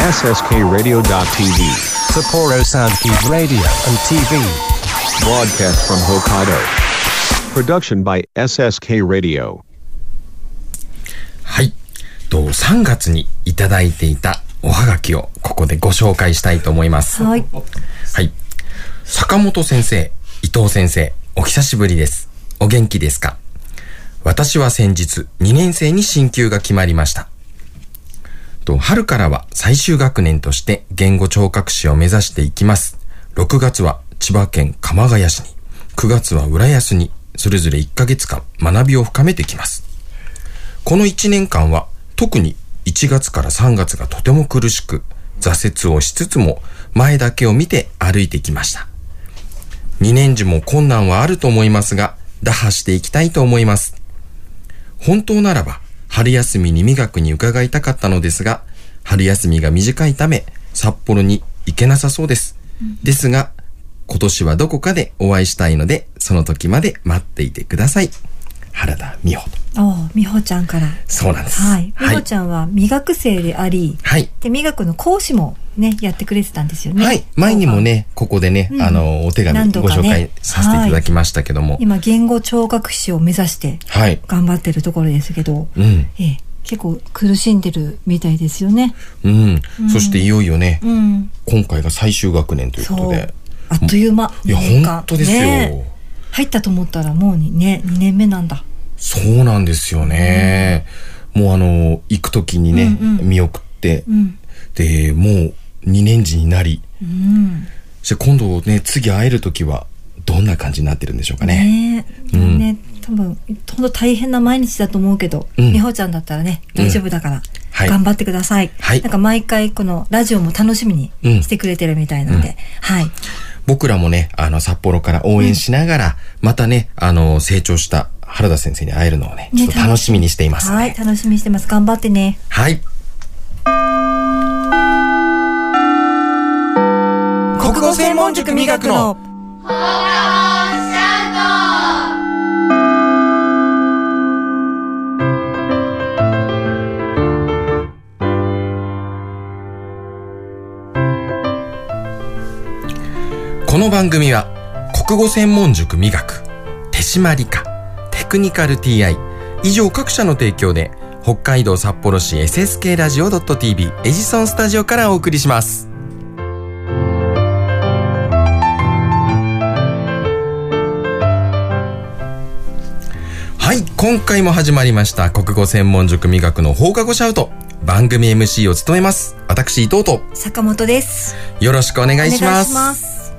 SSKRadio.tv. Sapporo Soundkeep Radio and TV. Broadcast from Hokkaido. Production by SSK Radio. はい。と、3月にいただいていたおはがきをここでご紹介したいと思います。はい。はい。坂本先生、伊藤先生、お久しぶりです。お元気ですか私は先日、2年生に進級が決まりました。と、春からは最終学年として言語聴覚士を目指していきます。6月は千葉県鎌ヶ谷市に、9月は浦安に、それぞれ1ヶ月間学びを深めてきます。この1年間は特に1月から3月がとても苦しく、挫折をしつつも前だけを見て歩いてきました。2年時も困難はあると思いますが、打破していきたいと思います。本当ならば、春休みに美学に伺いたかったのですが、春休みが短いため、札幌に行けなさそうです。ですが、今年はどこかでお会いしたいので、その時まで待っていてください。原田美穂と。おう美穂ちゃんから。そうなんです。はい。美はい。穂ちゃんは美学生であり、はい。で、美学の講師もね、やってくれてたんですよね。はい。前にもね、ここでね、うんあの、お手紙ご紹介させていただきましたけども。今、言語聴覚士を目指してはい。頑張ってるところですけど、うん。ええ、結構苦しんでるみたいですよね。うん。そしていよいよね、うん。今回が最終学年ということで。。あっという間。いや、本当ですよ。ね入ったと思ったらもうにね、2年目なんだ。そうなんですよね。もうあの、行く時にね、うんうん見送って、うん。で、もう2年次になり、うん。そして今度ね、次会える時は、どんな感じになってるんでしょうかね。ねえ、うん。ね多分ほんと大変な毎日だと思うけど、うん。美穂ちゃんだったらね大丈夫だから、はい。頑張ってください、はい。なんか毎回このラジオも楽しみにうん。してくれてるみたいなんで、はい。僕らもね、あの、札幌から応援しながら、またね、あの、成長した原田先生に会えるのをね、ちょっと楽しみにしています、ね。はい楽しみにしてます。頑張ってね。はい。国語専門塾磨くの。この番組は国語専門塾磨く手締理科テクニカル TI 以上各社の提供で北海道札幌市 SSK ラジオ .tv エジソンスタジオからお送りします。はい今回も始まりました。国語専門塾磨くの放課後シャウト。番組 MC を務めます。私伊藤と。坂本です。よろしくお願いします。お願いします。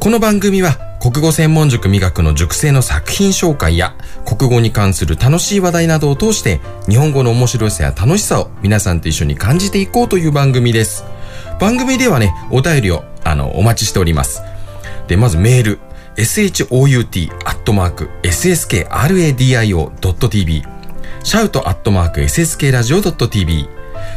この番組は国語専門塾磨くの塾生の作品紹介や国語に関する楽しい話題などを通して日本語の面白さや楽しさを皆さんと一緒に感じていこうという番組です。番組ではね、お便りをあのお待ちしております。で、まずメール、shout.sskradio.tv シャウトアットマーク sskradio.tv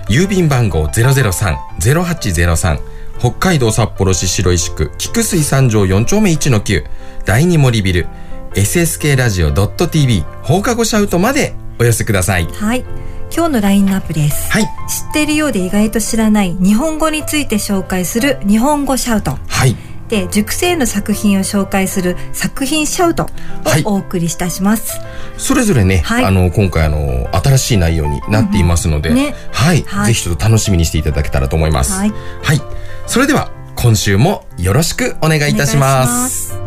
郵便番号003-0803北海道札幌市白石区菊水三条4丁目1の9第二森ビル SSK ラジオ .tv 放課後シャウトまでお寄せください。はい今日のラインナップです、はい。知っているようで意外と知らない日本語について紹介する日本語シャウトはい。で塾生の作品を紹介する作品シャウトをはい。お送りいたします、それぞれね、はい。あの、今回あの、新しい内容になっていますので、うん。うんね。はい、はい。ぜひちょっと楽しみにしていただけたらと思います。はい。はい。それでは、今週もよろしくお願いいたします。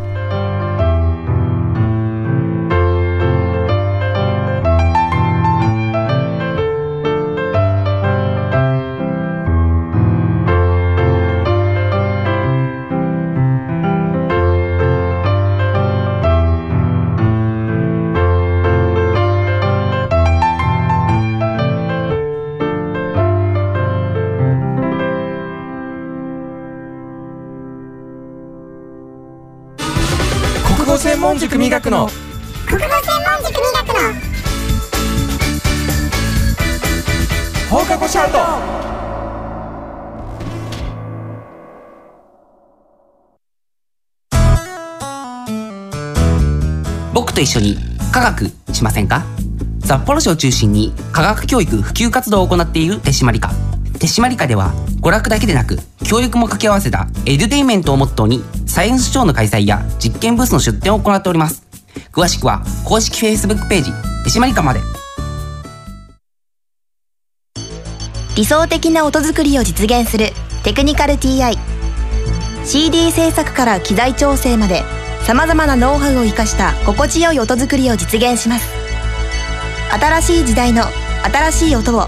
塾磨くの国語専門塾磨くの放課後シャウト。僕と一緒に科学しませんか？札幌市を中心に科学教育普及活動を行っている手締まり課。手締まり課では娯楽だけでなく教育も掛け合わせたエデュテインメントをモットーにサイエンスショーの開催や実験ブースの出展を行っております。詳しくは公式 Facebook ページ手締まり課まで。理想的な音作りを実現するテクニカル TI CD 制作から機材調整までさまざまなノウハウを生かした心地よい音作りを実現します。新しい時代の新しい音を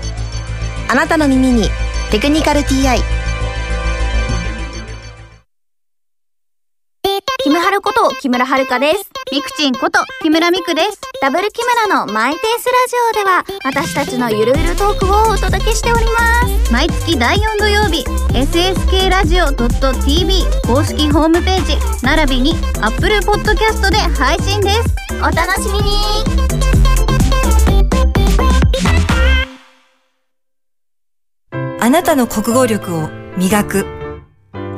あなたの耳に「テクニカル TI」ムハルこと木村遥です。ミクチンこと木村ミクです。ダブル木村のマイペースラジオでは私たちのゆるゆるトークをお届けしております。毎月第4土曜日、SSK ラジオ .tv 公式ホームページ、並びに Apple Podcast で配信です。お楽しみにあなたの国語力を磨く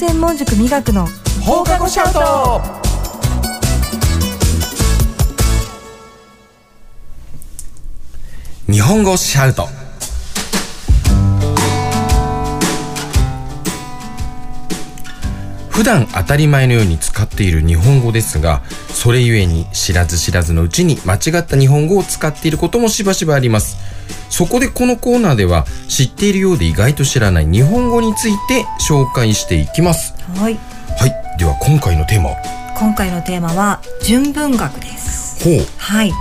専門塾美学の。放課後シャウト。日本語シャウト。普段当たり前のように使っている日本語ですがそれゆえに知らず知らずのうちに間違った日本語を使っていることもしばしばありますそこでこのコーナーでは知っているようで意外と知らない日本語について紹介していきます。はい。はい。では今回のテーマは？今回のテーマは純文学です。ほう。はい。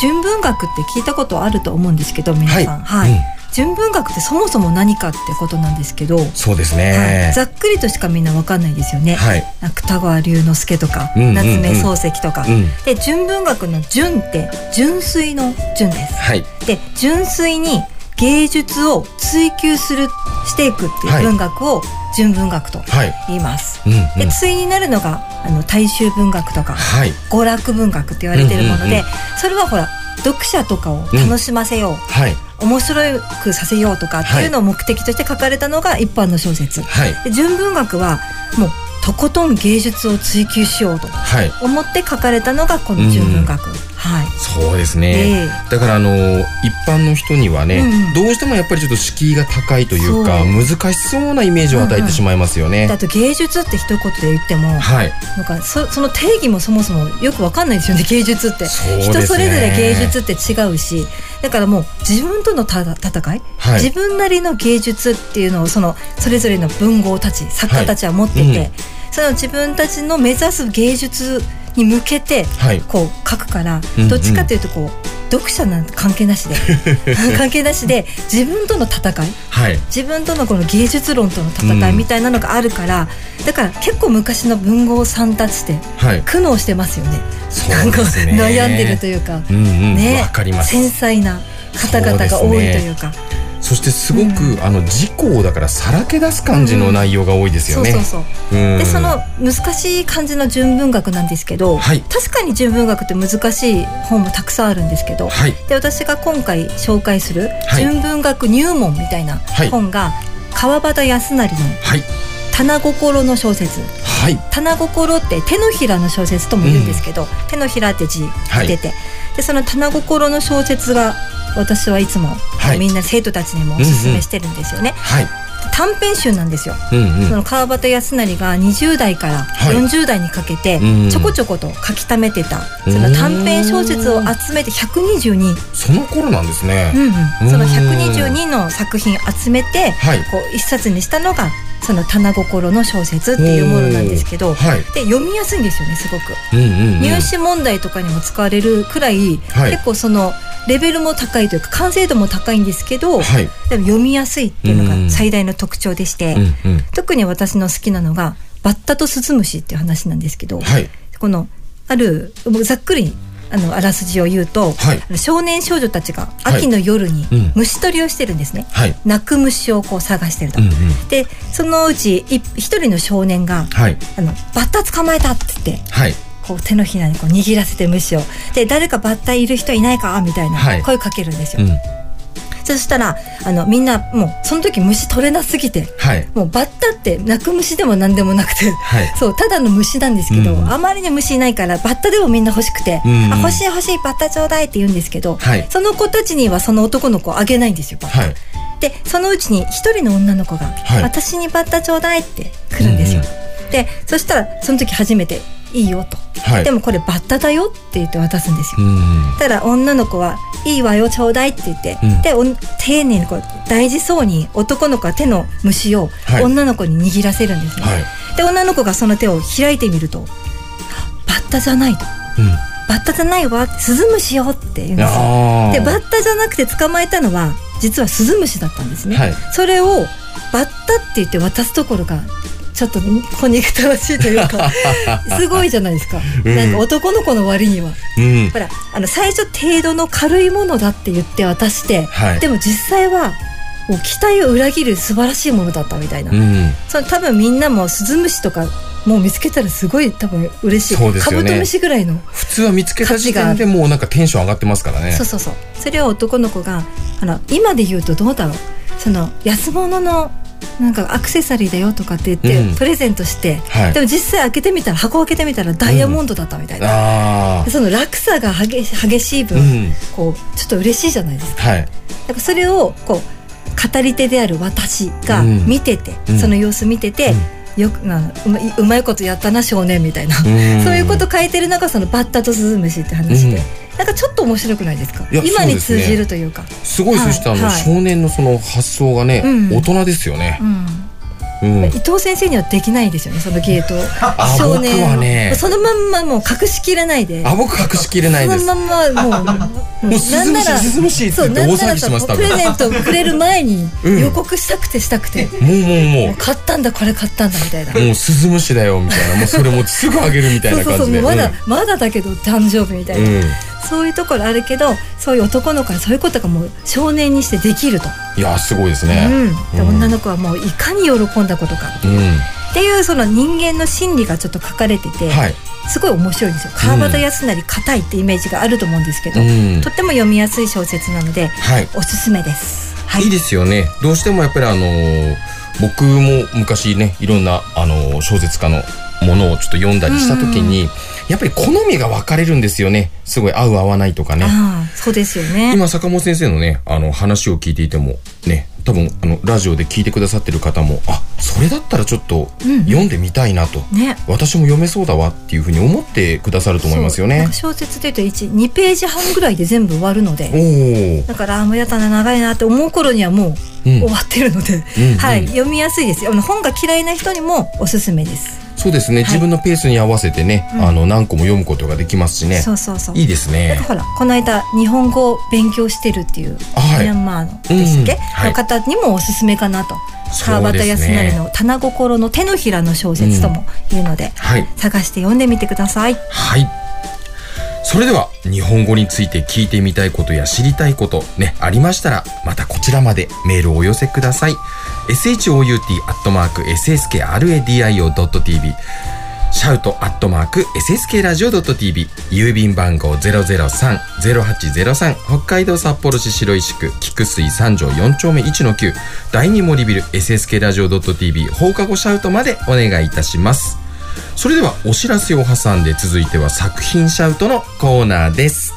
純文学って聞いたことあると思うんですけど皆さん。はい。うん純文学ってそもそも何かってことなんですけど、そうですはい。ねざっくりとしかみんなわかんないですよね、はい。芥川龍之介とか、うんうんうん。夏目漱石とか、うん。で純文学の純って純粋の純です。はい。で純粋に芸術を追求するしていくってはい。いう文学を純文学とはい。言います、うんうん。で対になるのがあの大衆文学とかはい。娯楽文学って言われてるもので、うんうんうん。それはほら読者とかを楽しませよう、はい面白くさせようとかっていうのを目的として書かれたのが一般の小説、はい。で純文学はもうとことん芸術を追求しようとはい。思って書かれたのがこの純文学、はい。そうですね、ええ。だからあの一般の人にはね、うん。うんどうしてもやっぱりちょっと敷居が高いというか難しそうなイメージを与えてしまいますよね、であと芸術って一言で言ってもはい。なんかそその定義もそもそもよくわかんないですよね 芸術って、ね。人それぞれ芸術って違うし。だからもう自分とのた戦い、はい。自分なりの芸術っていうのをそのそれぞれの文豪たち作家たちは持ってて、はいうん。その自分たちの目指す芸術に向けてはい。こう書くから、うんうん。どっちかというとこう読者なんて関係なしで 関係なしで自分との戦いはい。自分とのこの芸術論との戦いみたいなのがあるから、だから結構昔の文豪さんたちってはい。苦悩してますよね。そうですね。なんか悩んでるというか、うんうん。ね。わかります。繊細な方々が多いというかそしてすごく、うあの事故をだからさらけ出す感じの内容が多いですよね、でその難しい感じの純文学なんですけど、はい。確かに純文学って難しい本もたくさんあるんですけど、はい。で私が今回紹介するはい。純文学入門みたいなはい。本が、川端康成のはい「棚心」の小説。はい。棚心って手のひらの小説とも言うんですけど、手のひらって字はい。出て、でその棚心の小説が私はいつも、はい。みんな生徒たちにもおすすめしてるんですよね、はい。短編集なんですよ、うんうん。その川端康成が20代からはい。40代にかけてうんちょこちょこと書き溜めてた、その短編小説を集めて122、その頃なんですね、うんうん、そのうん。122の作品集めてはい。こう一冊にしたのがその棚心の小説っていうものなんですけど、はい。で読みやすいんですよねすごく。うんうんうん。入試問題とかにも使われるくらい、はい。結構そのレベルも高いというか完成度も高いんですけど、はい。でも読みやすいっていうのうんが最大の特徴でして、うんうん特に私の好きなのがバッタとスズムシっていう話なんですけど、はい。このあるざっくりあのあらすじを言うと、はい。少年少女たちがはい。秋の夜にうん。虫取りをしてるんですね、はい。泣く虫をこう探してると、うんうん。でそのうちい一人の少年がはい。あのバッタ捕まえたって言ってはい。こう手のひらにこう握らせて虫を。で誰かバッタいる人いないかみたいなはい。声かけるんですよ、うんそしたらあのみんなもうその時虫取れなすぎてはい。もうバッタって泣く虫でも何でもなくて、はい。そうただの虫なんですけど、うん。あまりに虫いないからバッタでもみんな欲しくて、うん。あ欲しい欲しいバッタちょうだいって言うんですけど、はい。その子たちにはその男の子をあげないんですよバッタ、はい。でそのうちに一人の女の子が、はい。私にバッタちょうだいって来るんですよ、うん。でそしたらその時初めていいよと、はい。でもこれバッタだよって言って渡すんですよ、うん。ただ女の子は「いいわよちょうだい」って言って、うん。で丁寧にこう大事そうに男の子は手の虫をはい。女の子に握らせるんですね、はい。で女の子がその手を開いてみると「バッタじゃない」と。うん「バッタじゃないわ」スズムシよって言うんですでバッタじゃなくて捕まえたのは実はスズムシだったんですね、はい。それをバッタって言って渡すところがちょっと小憎たらしいというか すごいじゃないですか、うん。なんか男の子の割には。うん。ほらあの最初程度の軽いものだって言って渡して、はい。でも実際はもう期待を裏切る素晴らしいものだったみたいな、うん。その多分みんなもスズムシとかもう見つけたらすごい多分嬉しい。ね。カブトムシぐらいの普通は見つけた時点でもうなんかテンション上がってますからね。そうそうそう。それを男の子があの今で言うとどうだろう。その安物のなんかアクセサリーだよとかって言って、うん。プレゼントして、はい。でも実際開けてみたら箱開けてみたらダイヤモンドだったみたいな、あでその落差が激し激しい分、あうん。こうちょっと嬉しいじゃないですか。はい。だからそれをこう語り手である私がうん。見てて、うん。その様子見てて、よくなうまいうまいことやったな少年みたいな、うん。そういうこと書いてるのがそのバッタとスズムシって話で、うん。なんかちょっと面白くないですか？今に通じるというか。すごいはい。そしてあのはい。少年のその発想がねうん。大人ですよねうん。うん伊藤先生にはできないですよねそのゲート。あ少年僕はね。そのまんまもう隠しきれないで。あ僕隠しきれないです。そのまんまもうもうスズムシスズムシってそう言って大騒なんならさぎします多分プレゼントくれる前にうん。予告したくてしたくて、もうもう。ももう買ったんだこれ買ったんだ。みたいなうもうスズムシだよみたいな。もうそれもうすぐあげるみたいそうそうそな感じで。うもうまだ、まだだけど誕生日みたいな、うんそういうところあるけどそういう男の子はそういうことがもう少年にしてできると、いやすごいですうねん、でうん。女の子はもういかに喜んだことか。うん。っていうその人間の心理がちょっと書かれてて、はい。すごい面白いんですよ。川端康成硬いってイメージがあると思うんですけど、うん。とっても読みやすい小説なのではい。おすすめです。はい。いいですよね。どうしてもやっぱりあのー僕も昔ねいろんなあのー小説家のものをちょっと読んだりした時に、やっぱり好みが分かれるんですよね。すごい合う合わないとかね。そうですよね。今坂本先生のねあの話を聞いていてもね多分あのラジオで聞いてくださってる方もあそれだったらちょっとうん読んでみたいなと、ね。私も読めそうだわっていうふうに思ってくださると思いますよね。小説で言うと1 2ページ半ぐらいで全部終わるので。だからあもうやだな長いなって思う頃にはもううん。終わってるので、うんはい、うん読みやすいですよ。あの本が嫌いな人にもおすすめです、そうですね、はい。自分のペースに合わせてね、うん。あの何個も読むことができますしね。そうそうそう。いいですね。ほらこの間日本語を勉強してるっていうはい。ミャンマーのでしたっけ、うん。はい。の方にもおすすめかなと。川端康成の「棚心の手のひらの小説」ともいうので、はい。探して読んでみてください。はいそれでは日本語について聞いてみたいことや知りたいことねありましたらまたこちらまでメールをお寄せください。shout.sskradio.tv シャウトアットマーク SSK ラジオ .tv 郵便番号003-0803北海道札幌市白石区菊水三条4丁目1の9第二森ビル SSK ラジオ .tv 放課後シャウトまでお願いいたします。それではお知らせを挟んで続いては作品シャウトのコーナーです。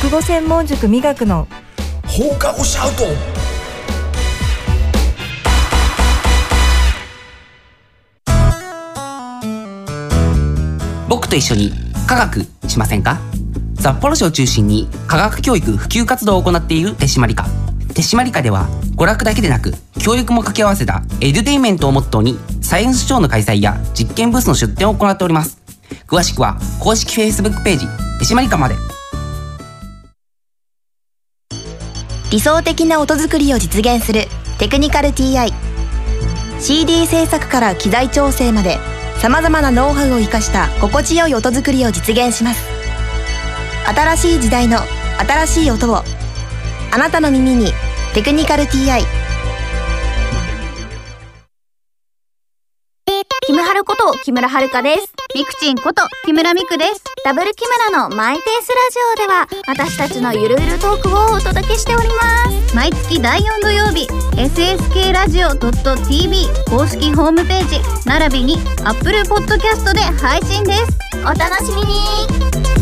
国語専門塾美学の。放課後シャウト。僕と一緒に科学しませんか？札幌市を中心に科学教育普及活動を行っている手締まり課手締まり課では娯楽だけでなく教育も掛け合わせたエデュテインメントをモットーにサイエンスショーの開催や実験ブースの出展を行っております。詳しくは公式 Facebook ページ手締まり課まで。理想的な音作りを実現するテクニカル TICD 制作から機材調整までさまざまなノウハウを生かした心地よい音作りを実現します。新しい時代の新しい音をあなたの耳に「テクニカル TI」キムハルこと木村遥です。ミクチンこと木村ミクです。ダブル木村のマイペースラジオでは私たちのゆるゆるトークをお届けしております。毎月第4土曜日、ssk ラジオ .tv 公式ホームページ、並びに Apple Podcast で配信です。お楽しみに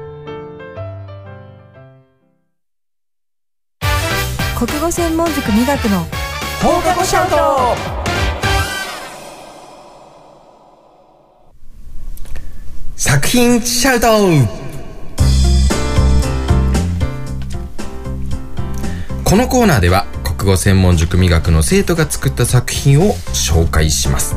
国語専門塾磨くの放課後シャウト。作品シャウト。このコーナーでは国語専門塾美学の生徒が作った作品を紹介します。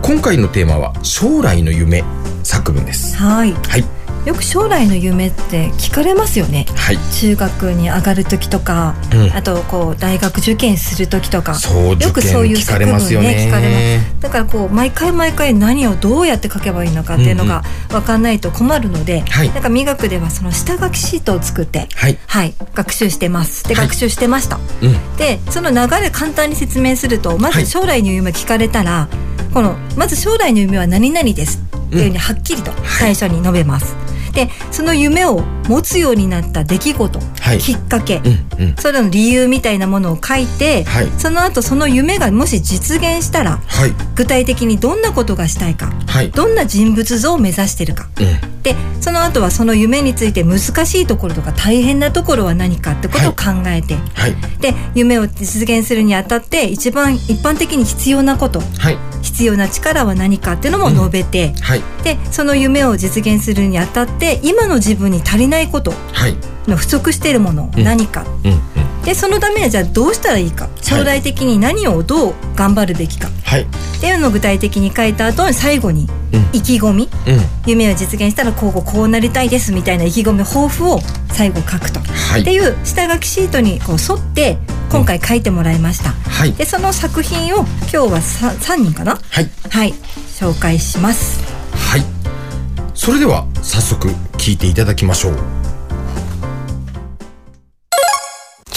今回のテーマは将来の夢作文です。はい。はいよく将来の夢って聞かれますよね。はい。中学に上がる時とか、うん。あとこう大学受験する時とか。そうよくそういう作文聞かれますだからこう毎回毎回何をどうやって書けばいいのかっていうのが分かんないと困るので、はい。なんか美学ではその下書きシートを作ってはい。はい。学習してます。で、はい。学習してました。うん。でその流れ簡単に説明するとまはい。ず将来の夢聞かれたら、このまず将来の夢は何々ですっていうふうにはっきりと最初に述べます、でその夢を持つようになった出来事、はい。きっかけ、うんうん。それの理由みたいなものを書いて、はい。その後その夢がもし実現したらはい。具体的にどんなことがしたいかはい。どんな人物像を目指してるか。うん。でその後はその夢について難しいところとか大変なところは何かってことを考えて、はい。で夢を実現するにあたって一番一般的に必要なこと。はい必要な力は何かっていうのも述べて、はい。でその夢を実現するにあたって今の自分に足りないこと。はいの不足しているものうん何か、うんうんでそのためにはじゃあどうしたらいいか。将来的に何をどう頑張るべきか。はい。っていうのを具体的に書いた後に最後にうん意気込み、うん夢を実現したらこうこうこうなりたいですみたいな意気込み抱負を最後書くと、はい。っていう下書きシートにこう沿って今回書いてもらいました、はい。でその作品を今日は 3, 3人かな？はい。はい。紹介します。はい。それでは早速聞いていただきましょう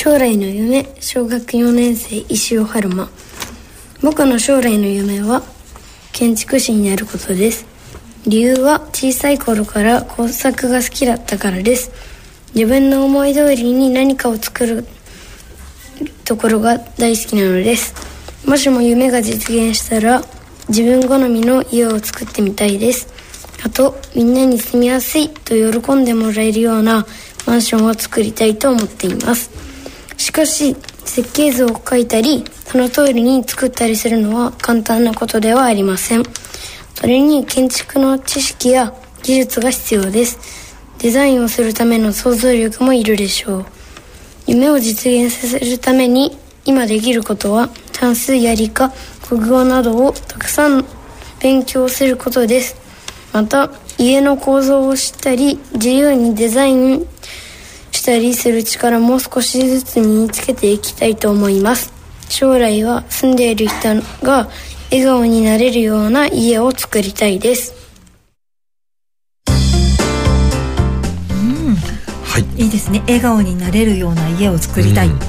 将来の夢小学4年生石尾春馬。僕の将来の夢は建築士になることです。理由は小さい頃から工作が好きだったからです。自分の思い通りに何かを作るところが大好きなのです。もしも夢が実現したら自分好みの家を作ってみたいです。あとみんなに住みやすいと喜んでもらえるようなマンションを作りたいと思っています。しかし設計図を描いたりその通りに作ったりするのは簡単なことではありません。それに建築の知識や技術が必要です。デザインをするための想像力もいるでしょう。夢を実現させるために今できることは算数や理科国語などをたくさん勉強することです。また家の構造を知ったり自由にデザインしたりする力も少しずつ身につけていきたいと思います。将来は住んでいる人が笑顔になれるような家を作りたいです。はい。いいですね。笑顔になれるような家を作りたい、うん。ね、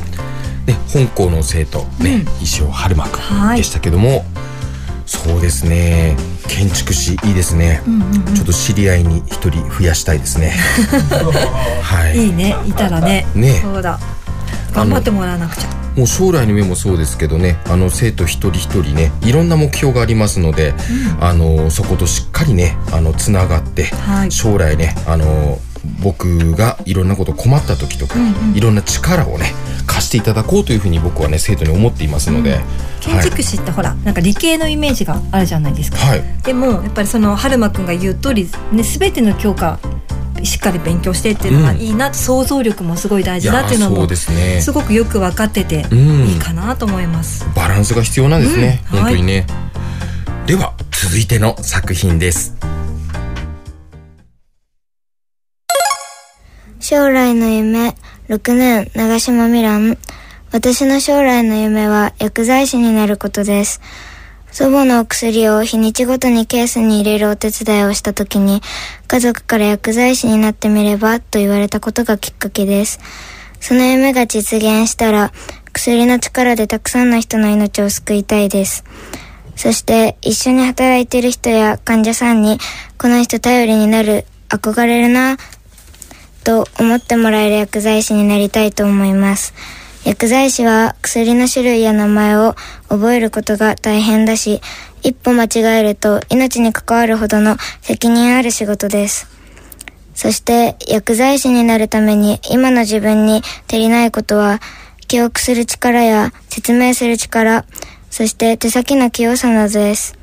本校の生徒ね、石尾春馬くはいんでしたけども、そうですね。建築士いいですね、ちょっと知り合いに一人増やしたいですね。はい。いいね。いたらね。ね。そうだ。頑張ってもらわなくちゃ。もう将来の夢もそうですけどね。あの生徒一人一人ね。いろんな目標がありますので、あのそことしっかりねあのつながって、はい。将来ねあの僕がいろんなこと困った時とか、いろんな力をね貸していただこうというふうに僕はね生徒に思っていますので、建築士ってほらなんか理系のイメージがあるじゃないですか、はい。でもやっぱりその春馬くんが言う通りね全ての教科しっかり勉強してっていうのがうん。いいな、想像力もすごい大い事だっていうのもですごくよく分かっててうん。いいかなと思います、バランスが必要なんですね、うん。本当にね、では続いての作品です将来の夢、6年、長島ミラン。私の将来の夢は薬剤師になることです。祖母のお薬を日にちごとにケースに入れるお手伝いをした時に、家族から薬剤師になってみればと言われたことがきっかけです。その夢が実現したら、薬の力でたくさんの人の命を救いたいです。そして、一緒に働いている人や患者さんに、この人頼りになる、憧れるな、と思ってもらえる薬剤師になりたいと思います。薬剤師は薬の種類や名前を覚えることが大変だし、一歩間違えると命に関わるほどの責任ある仕事です。そして薬剤師になるために今の自分に足りないことは記憶する力や説明する力、そして手先の器用さなどです。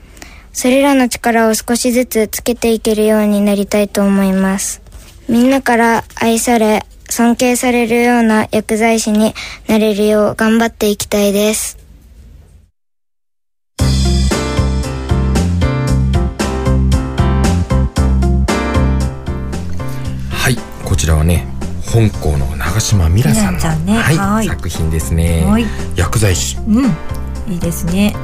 それらの力を少しずつつけていけるようになりたいと思います。みんなから愛され、尊敬されるような薬剤師になれるよう頑張っていきたいです。はいこちらはね本校の長島美奈さんのね。はいはい。作品ですね、はい。薬剤師。うん。いいですね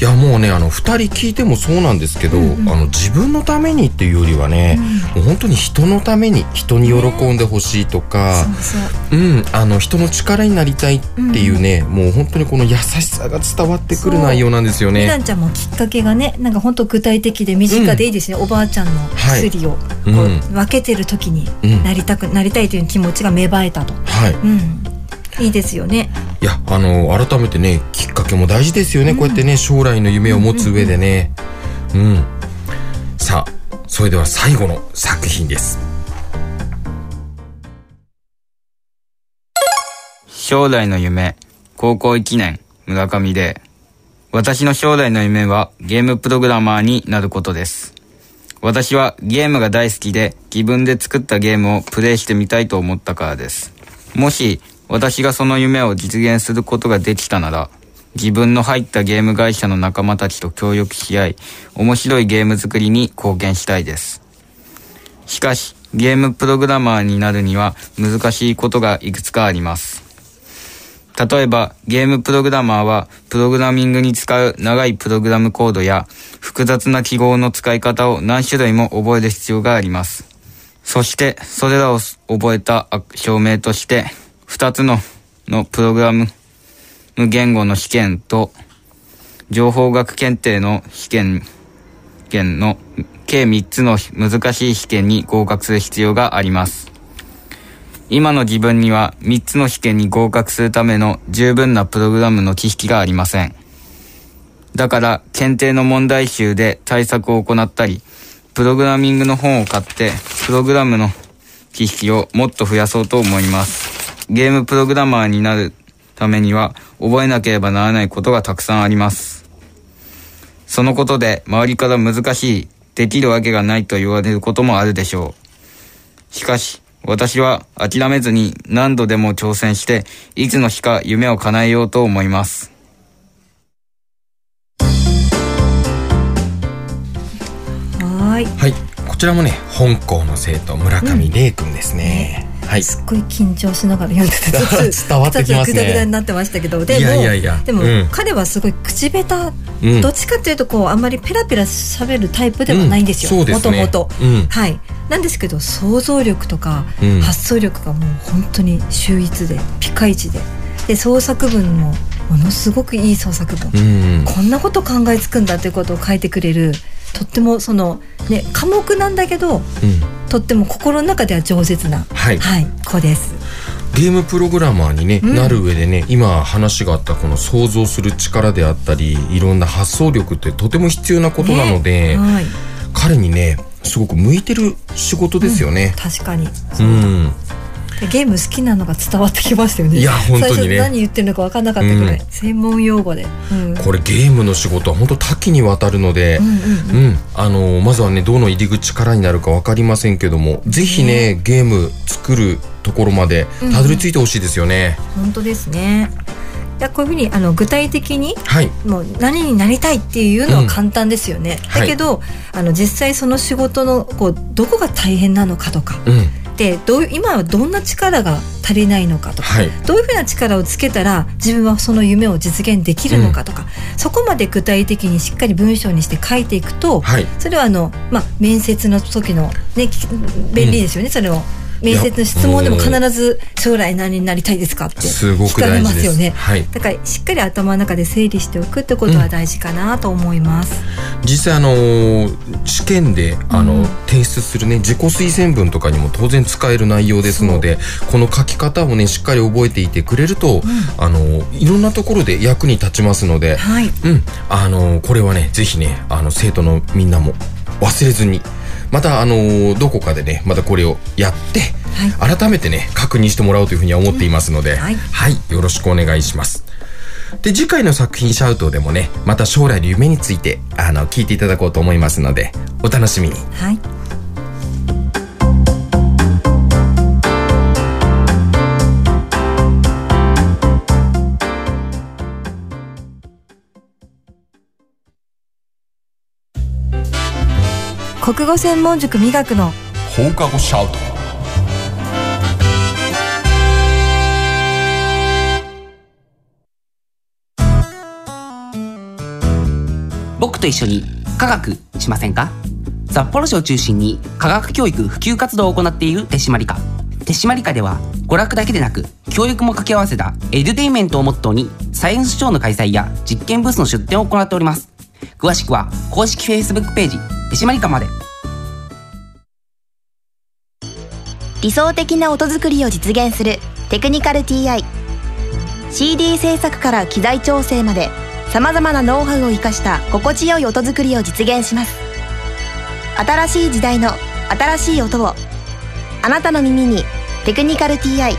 いやもうねあの2人聞いてもそうなんですけど、あの自分のためにっていうよりはね、もう本当に人のために人に喜んでほしいとか、そうそうう。ん、あの人の力になりたいっていうね、もう本当にこの優しさが伝わってくる内容なんですよね。みなちゃんもきっかけがねなんか本当具体的で身近でいいですね、おばあちゃんの薬をこう、うん分けてる時にうんなりたく、なりたいという気持ちが芽生えたと、はい、うん、いいですよね。いやあの改めてねきっかけも大事ですよね、こうやってね将来の夢を持つ上でね。うん、さあそれでは最後の作品です。将来の夢、高校1年、村上で、私の将来の夢はゲームプログラマーになることです。私はゲームが大好きで自分で作ったゲームをプレイしてみたいと思ったからです。もし私がその夢を実現することができたなら、自分の入ったゲーム会社の仲間たちと協力し合い、面白いゲーム作りに貢献したいです。しかし、ゲームプログラマーになるには難しいことがいくつかあります。例えば、ゲームプログラマーは、プログラミングに使う長いプログラムコードや、複雑な記号の使い方を何種類も覚える必要があります。そして、それらを覚えた証明として、二つの、のプログラム言語の試験と、情報学検定の試験、試験の計3つの難しい試験に合格する必要があります。今の自分には3つの試験に合格するための十分なプログラムの知識がありません。だから、検定の問題集で対策を行ったり、プログラミングの本を買って、プログラムの知識をもっと増やそうと思います。ゲームプログラマーになるためには、覚えなければならないことがたくさんあります。そのことで、周りから難しい、できるわけがないと言われることもあるでしょう。しかし、私は諦めずに何度でも挑戦して、いつの日か夢を叶えようと思います。はーいはいこちらもね本校の生徒村上玲くんですね、はい。すっごい緊張しながら読んでて 伝わってきますね。ちょっとグダグダになってましたけどでもいやいやいや。でも、うん。彼はすごい口下手、うん。どっちかっていうとこうあんまりペラペラ喋るタイプではないんですよ、もともとうん。はい。なんですけど想像力とか、うん。発想力がもう本当に秀逸でピカイチで。で創作文もものすごくいい創作文、うん。こんなこと考えつくんだということを書いてくれるとってもそのね寡黙なんだけどうんとっても心の中では饒舌な、はい子です。ゲームプログラマーに、ねうんなる上でね今話があったこの想像する力であったりいろんな発想力ってとても必要なことなので、ねはい彼にねすごく向いてる仕事ですよね。確かにうん。でゲーム好きなのが伝わってきましたよね。いや本当にね。何言ってるのか分かんなかったぐらい、うん。専門用語で、うん。これゲームの仕事は本当多岐にわたるので、うん、あのまずはねどの入り口からになるかわかりませんけども、ぜひねゲーム作るところまでたどり着いてほしいですよね。本当ですね。いやこういうふうにあの具体的にはい。もう何になりたいっていうのは簡単ですよね、はいだけどあの実際その仕事のこうどこが大変なのかとかうん。でどう今はどんな力が足りないのかとか、はい。どういうふうな力をつけたら自分はその夢を実現できるのかとか、そこまで具体的にしっかり文章にして書いていくと、はい。それはあの、まあ、面接の時の、ね、き便利ですよね、それを。面接の質問でも必ず将来何になりたいですかってすごく聞かれ。ますよね。はい。だからしっかり頭の中で整理しておくってことは大事かなと思います。実際あのー試験であの、うん提出するね自己推薦文とかにも当然使える内容ですのでこの書き方をねしっかり覚えていてくれると、あのーいろんなところで役に立ちますので、はい。うんあのーこれはねぜひねあの生徒のみんなも忘れずにまたあのーどこかでねまたこれをやって、改めてね確認してもらおうというふうには思っていますので、はいはい、よろしくお願いします。で、次回の作品シャウトでもね、また将来の夢について、あの、聞いていただこうと思いますので、お楽しみに。はい。国語専門塾美学の。放課後シャウト。僕と一緒に科学しませんか？札幌市を中心に科学教育普及活動を行っている手締まり課手締まり課では娯楽だけでなく教育も掛け合わせたエデュテインメントをモットーにサイエンスショーの開催や実験ブースの出展を行っております詳しくは公式 Facebook ページ手締まり課まで。理想的な音作りを実現するテクニカル TI CD 制作から機材調整までさまざまなノウハウを生かした心地よい音作りを実現します。新しい時代の新しい音をあなたの耳に「テクニカル TI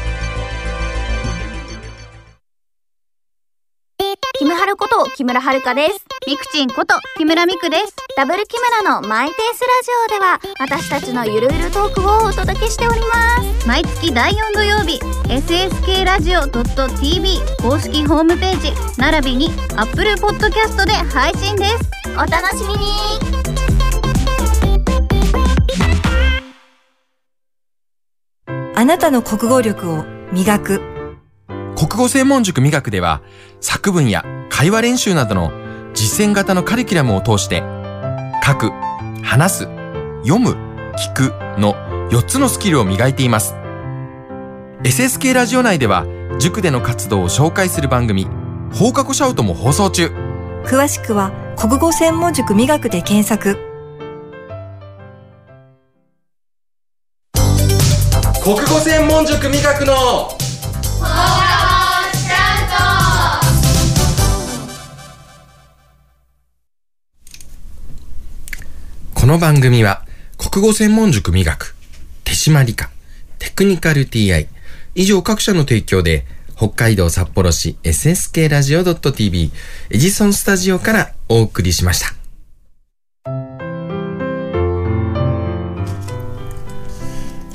木村遥です。ミクチンこと木村ミクです。ダブル木村のマイペースラジオでは私たちのゆるゆるトークをお届けしております。毎月第4土曜日、ssk ラジオ .tv 公式ホームページ、並びに Apple Podcast で配信です。お楽しみにあなたの国語力を磨く国語専門塾美学では、作文や会話練習などの実践型のカリキュラムを通して、書く、話す、読む、聞くの4つのスキルを磨いています。SSK ラジオ内では、塾での活動を紹介する番組、放課後シャウトも放送中。詳しくは国語専門塾美学で検索国語専門塾美学のこの番組は国語専門塾美学手締まり課テクニカル TI 以上各社の提供で北海道札幌市 SSK ラジオ .tv エジソンスタジオからお送りしました。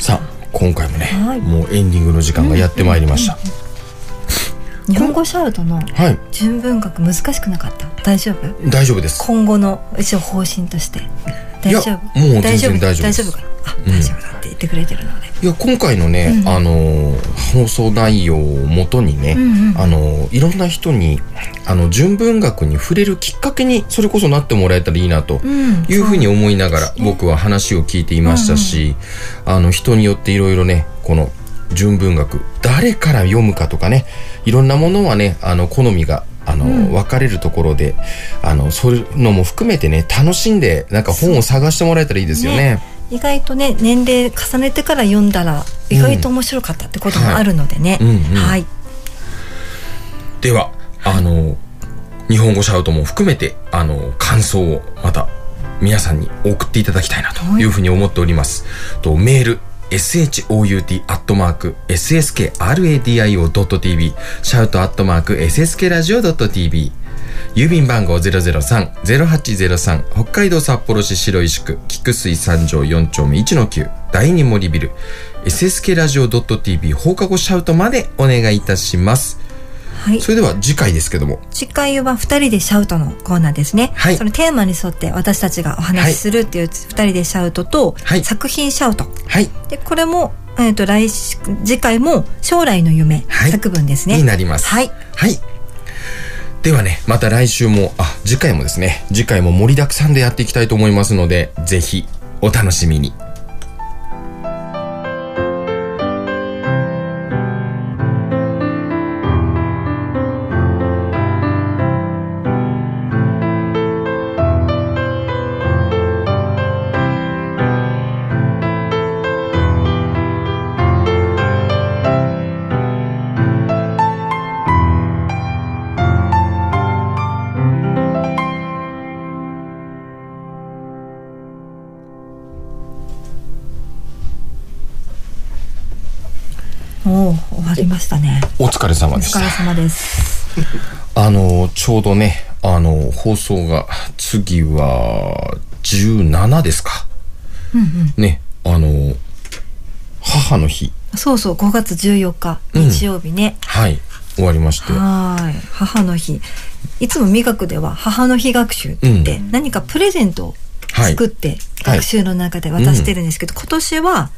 さあ、今回もね、はい。もうエンディングの時間がやってまいりました。日本語シャウトのはい、純文学難しくなかった？大丈夫？大丈夫です。今後の一応方針として大丈夫？いやもう全然大丈夫？大丈夫かな？あ、大丈夫だって言ってくれてるので。いや、今回のね、あのー放送内容をもとにね、あのーいろんな人に、あの、純文学に触れるきっかけに、それこそなってもらえたらいいなとん。いうふうに思いながら、僕は話を聞いていましたし、あの、人によっていろいろね、この、純文学、誰から読むかとかね、いろんなものはね、あの、好みが、あの、分かれるところで、あの、そういうのも含めてね、楽しんで、なんか本を探してもらえたらいいですよね。意外とね年齢重ねてから読んだら意外と面白かったってこともあるのでね、はいうんうん。はい。では、あの、日本語シャウトも含めて、あの、感想をまた皆さんに送っていただきたいなというふうに思っております。とメール shout.sskradio.tv shout.sskradio.tv 郵便番号003-0803北海道札幌市白石区菊水三条4丁目1-9第二森ビル sskradio.tv 放課後シャウトまでお願いいたします。はいそれでは次回ですけども。次回は二人でシャウトのコーナーですね。はいそのテーマに沿って私たちがお話しするっていう二人でシャウトと、はい作品シャウト。はい。で、これも、えっ、と、来週、次回も将来の夢、はい作文ですね。になります。はい。はい。ではね、また来週も、あ、次回もですね、次回も盛りだくさんでやっていきたいと思いますので、ぜひ、お楽しみに。したね。お疲れ様おでした疲。れ様です。あの、ちょうどね、あの、放送が、次は、17ですか。ね、あの、母の日、そうそう、5月14日、うん日曜日ね。はい、終わりまして。はーい。母の日。いつも美学では母の日学習って言って、何かプレゼントをはい作って、はい学習の中で渡してるんですけど、今年は、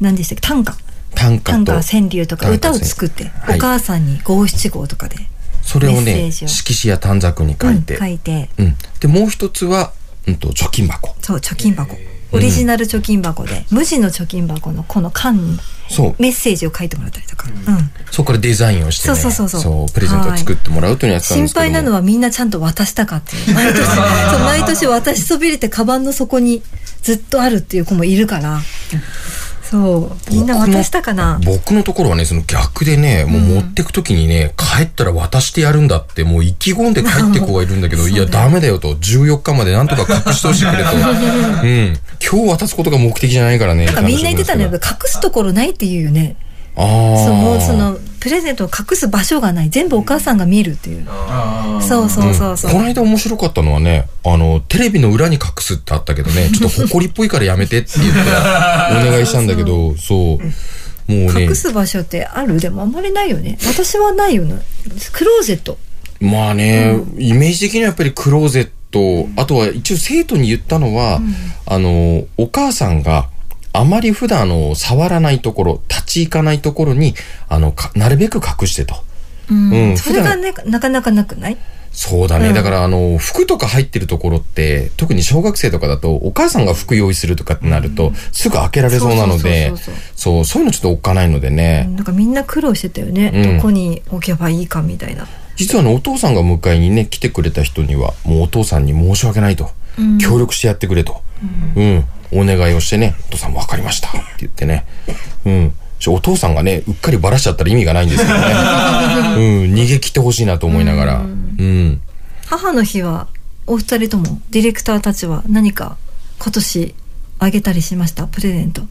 何でしたっけ短歌。短歌と短歌、川柳とか歌を作って、はいお母さんに五七五とかで、それをね、色紙や短冊に書いて、うん書いて、うん。で、もう一つは、うんと、貯金箱。そう、貯金箱。オリジナル貯金箱で、無地の貯金箱のこの缶にそう。メッセージを書いてもらったりとか。うん。そこからデザインをしてね。そうそうそうそうプレゼントを作ってもらうというやつ。心配なのはみんなちゃんと渡したかっていう。毎年、そう毎年渡しそびれてカバンの底にずっとあるっていう子もいるから。そう。みんな渡したかな僕のところはね、その逆でね、もう持ってくときにね、帰ったら渡してやるんだって、もう意気込んで帰って子がいるんだけど、いや、ダメだよと、14日までなんとか隠してほしいくれと。うん。今日渡すことが目的じゃないからね。なんかみんな言ってたね。ね。隠すところないって言うよね。そう、もうその、プレゼントを隠す場所がない。全部お母さんが見るっていう。そうそうそうそう。この間面白かったのはね、あの、テレビの裏に隠すってあったけどね、ちょっと埃っぽいからやめてって言って、お願いしたんだけど、そう。もうね隠、す場所ってあるでもあんまりないよね。私はないよね。クローゼット。まあね、イメージ的にはやっぱりクローゼット、あとは一応生徒に言ったのは、あの、お母さんがあまり普段あの、触らないところ、立ち行かないところに、あの、かなるべく隠してと。うんうんそれがね、なかなかなくない？そうだね。うんだから、あの、服とか入ってるところって、特に小学生とかだと、お母さんが服用意するとかってなると、すぐ開けられそうなのでそうそういうのちょっとおっかないのでね。なんかみんな苦労してたよね。うんどこに置けばいいかみたいな。実はね、お父さんが迎えにね、来てくれた人には、もうお父さんに申し訳ないと。うん協力してやってくれと。うん。お願いをしてね、お父さんも分かりました。って言ってね。うん。お父さんがね、うっかりバラしちゃったら意味がないんですけどね。うん。逃げ切ってほしいなと思いながら。うん。母の日はお二人ともディレクターたちは何か今年あげたりしましたプレゼント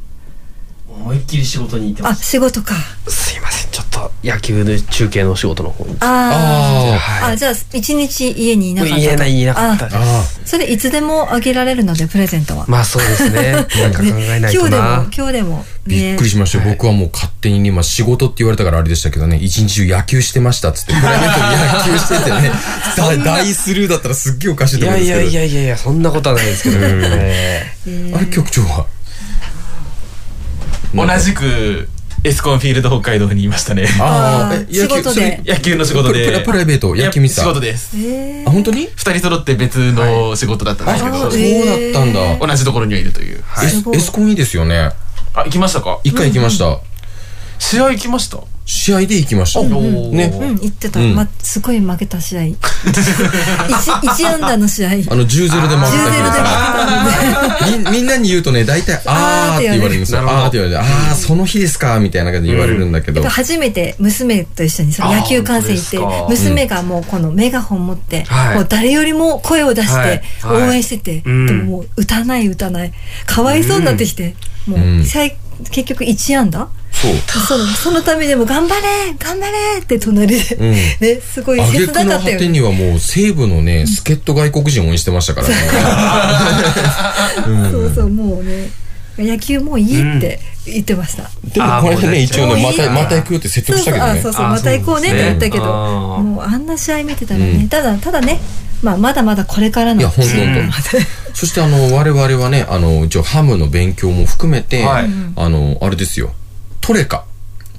思いっきり仕事に行ってまあす仕事か。すいません。ちょっと野球の中継のお仕事の方に。あー。はいあじゃあ一日家にいなかった。と言えないなかった。ですあそれいつでもあげられるのでプレゼントは、まあそうですね。なんか考えない今日でもとな今日でもびっくりしました。よ。僕はもう勝手にね、まあ仕事って言われたからあれでしたけどね、一日中野球してましたっつって、プライベートで野球しててね、大大スルーだったらすっげえおかしいいと思うんですけど。やいやいやいやいやそんなことはないですけどね。あれ局長は？同じくエスコンフィールド北海道にいましたね。あー。え仕事で。野球の仕事で。プラプライベート野球見てた？いや仕事です。えあ、本当に？二人揃って別の仕事だったんですけど、あそうだったんだ。同じところにはいるという、エスエスコンいいですよね。あ行きましたか？一回行きました。試合行きました？試合で行きました。ね。うん、言ってた。うん。まあ、すごい負けた試合。一、一安打の試合。あの、10-0で負けたけどさ、みみんなに言うとね、大体、あーって言われる。んですよ。あーって言われて、あー、その日ですかみたいな感じで言われるんだけど。初めて娘と一緒にその野球観戦行って娘がもうこのメガホン持って、はい。もう誰よりも声を出しはい。てはい。応援してて、うん。でももう歌ない歌ない。かわいそうになってきて、もう、うん。最結局1安打？そう。そのそのためでも頑張れ頑張れって隣で、うん。ねすごい挙切なかったよね。果てにはもう西部のね、助っ人外国人を応援してましたからね。う。ん。そうそうもうね野球もういいって言ってました。でもこれでね、一応ね、また、また行くよって説得したけどね。そうそうあそうそうまた行こうねって言ったけどもうあんな試合見てたらね、うん。ただただねまあまだまだこれからのいや、ほんとほんと。そしてあの、我々はね、あの、一応ハムの勉強も含めて、はい。あの、あれですよ、トレカ。あ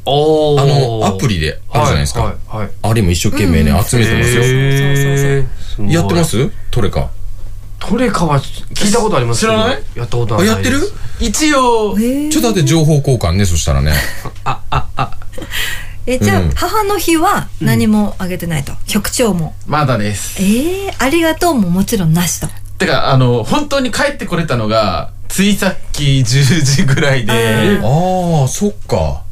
の、アプリであるじゃないですか。はいはいはい。あれも一生懸命ね、うん。集めてますよ。やってます？トレカ。トレカは聞いたことあります？けど知らない？やったことはあ、ないやってる？一応、ちょっとだって情報交換ね、そしたらね。えじゃあ、うん。母の日は何もあげてないと、局長も。まだです。ええありがとうももちろんなしとてか、あの、本当に帰ってこれたのが、ついさっき10時ぐらいで、ああ、そっか。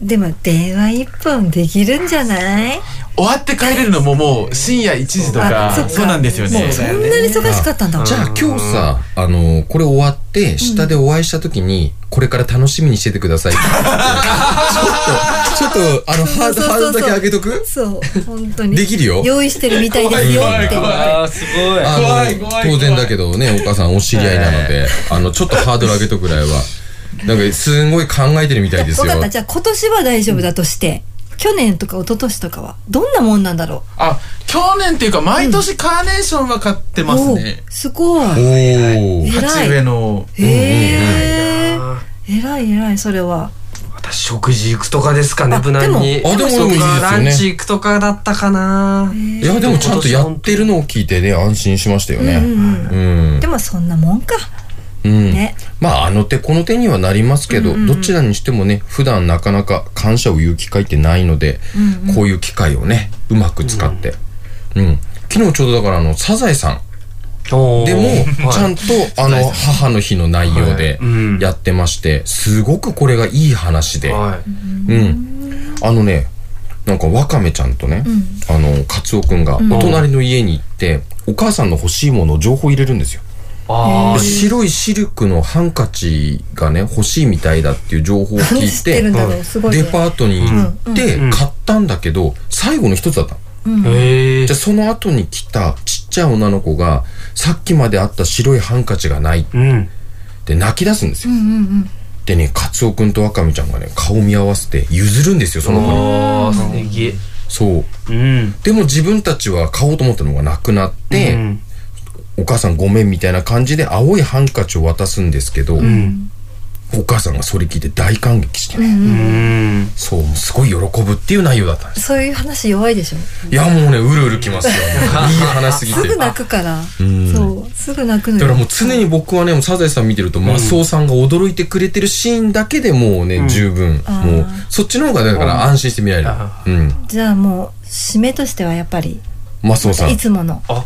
でも電話一本できるんじゃない？終わって帰れるのももう深夜1時とか、あそっか。そうなんですよね。もうそんなに忙しかったんだ。じゃあ今日さ、あの、これ終わって、下でお会いした時に、これから楽しみにしててくださいって。ちょっと、ちょっと、あの、ハード、ハードだけ上げとく？そう本当に。できるよ。用意してるみたいですよっあーすごいあの当然だけどね、お母さんお知り合いなので、あの、ちょっとハードル上げとくぐらいは。なんか、すんごい考えてるみたいですよ。分かった。じゃあ今年は大丈夫だとして、去年とか一昨年とかはどんなもんなんだろあ、去年っていうか、毎年カーネーションは買ってうますね。おすごい。お鉢植えの。へえ偉い偉いそれは。私食事行くとかですかねあ無難に。でもあでもでもいいですよね。ランチ行くとかだったかな。いや、でもちゃんとやってるのを聞いてね、安心しましたよね。うん。うん。でもそんなもんかうん。ね。まあ、あの手この手にはなりますけど、うんうんうん。どちらにしてもね、普段なかなか感謝を言う機会ってないので、うんうん。こういう機会をね、うまく使って。うん。昨日ちょうどだから、あの、サザエさん。でも、ちゃんと、あの、母の日の内容でやってまして、すごくこれがいい話で。うん。あのね、なんか、ワカメちゃんとね、あの、カツオくんが、うん。お隣の家に行って、お母さんの欲しいものを情報入れるんですよ。あで白いシルクのハンカチがね欲しいみたいだっていう情報を聞いてデパートに行ってうん買ったんだけど最後の一つだったの。うん。へえじゃあその後に来たちっちゃい女の子がさっきまであった白いハンカチがない。うん。で泣き出すんですよ。うんうんでねカツオくんとワカメちゃんがね顔見合わせて譲るんですよその子に。そう。うん。でも自分たちは買おうと思ったのがなくなって、うんお母さんごめんみたいな感じで青いハンカチを渡すんですけど、ん。お母さんがそれ聞いて大感激してね、うん。うんうんそうすごい喜ぶっていう内容だったんです。そういう話弱いでしょ。いやもうねうるうるきますよ。いい話すぎて。すぐ泣くから。うん。そうすぐ泣くのよ。だからもう常に僕はね、もうサザエさん見てると、マスオさんが驚いてくれてるシーンだけでもうね、十分。あー。もう、そっちの方がだから安心して見られる。うん。じゃあもう締めとしてはやっぱりマスオさん。い。つもの。あ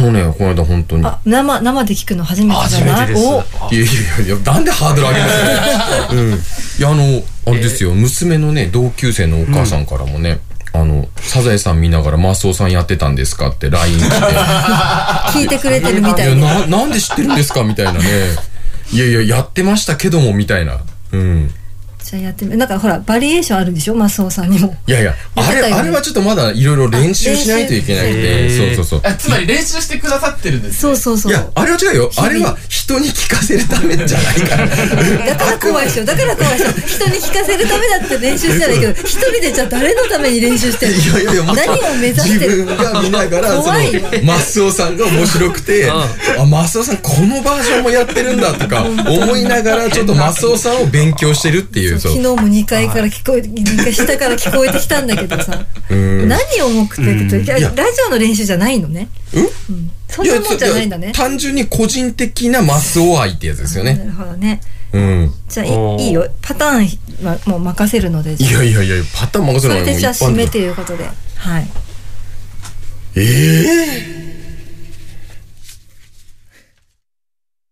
のね、この間本当に。あ生生で聞くの初めてじゃない初めてですおいやいやいや、なんでハードル上げます うん。いや、あの、あれですよ、娘のね、同級生のお母さんからもね、あの、サザエさん見ながらマスオさんやってたんですかって LINE 来て。聞いてくれてるみたいいでやな、なんで知ってるんですか？みたいなね。いやいや、やってましたけども、みたいな。うん。じゃあやってみなんかほらバリエーションあるんでしょマスオさんにも。いやいや、あれ、あれはちょっとまだいろいろ練習しないといけなくあて、練習そうそうそう。あつまり練習してくださってるんですそうそうそういや、あれは違うよ。あれは人に聞かせるためじゃないから。だから怖いでしょ。だから怖いでしょ。人に聞かせるためだって練習したらいいけど一人でじゃあ誰のために練習してるの？いやいやいや、何を目指して自る分が見ながら、マスオさんが面白くて、あ、マスオさんこのバージョンもやってるんだとか、思いながら、ちょっとマスオさんを勉強してるっていう、そう。昨日も2階から聞こえて2階下から聞こえてきたんだけどさ。うん。何を目的とラジオの練習じゃないのね。うん。そそんなもんじゃないんだね。や単純に個人的なマスオ愛ってやつですよなね。るほどね。うん。じゃあいいよ。パターンはもう任せるのでいやいやいや、パターン任せそるのはもう一れでじゃあ締めということで。はい。ええ